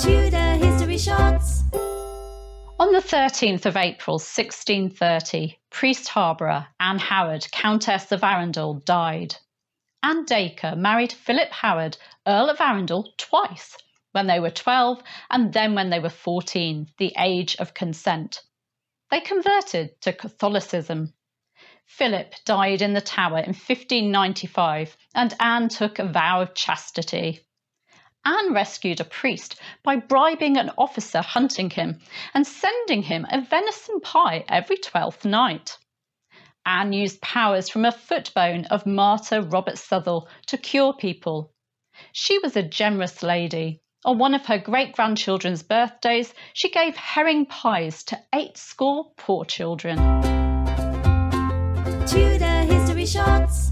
Tudor History Shots. On the 13th of April 1630, Priest Harborough, Anne Howard, Countess of Arundel, died. Anne Dacre married Philip Howard, Earl of Arundel, twice, when they were 12 and then when they were 14, the age of consent. They converted to Catholicism. Philip died in the Tower in 1595, and Anne took a vow of chastity. Anne rescued a priest by bribing an officer hunting him and sending him a venison pie every twelfth night. Anne used powers from a foot bone of Martyr Robert Southwell to cure people. She was a generous lady. On one of her great grandchildren's birthdays, she gave herring pies to eight score poor children. Tudor History Shots.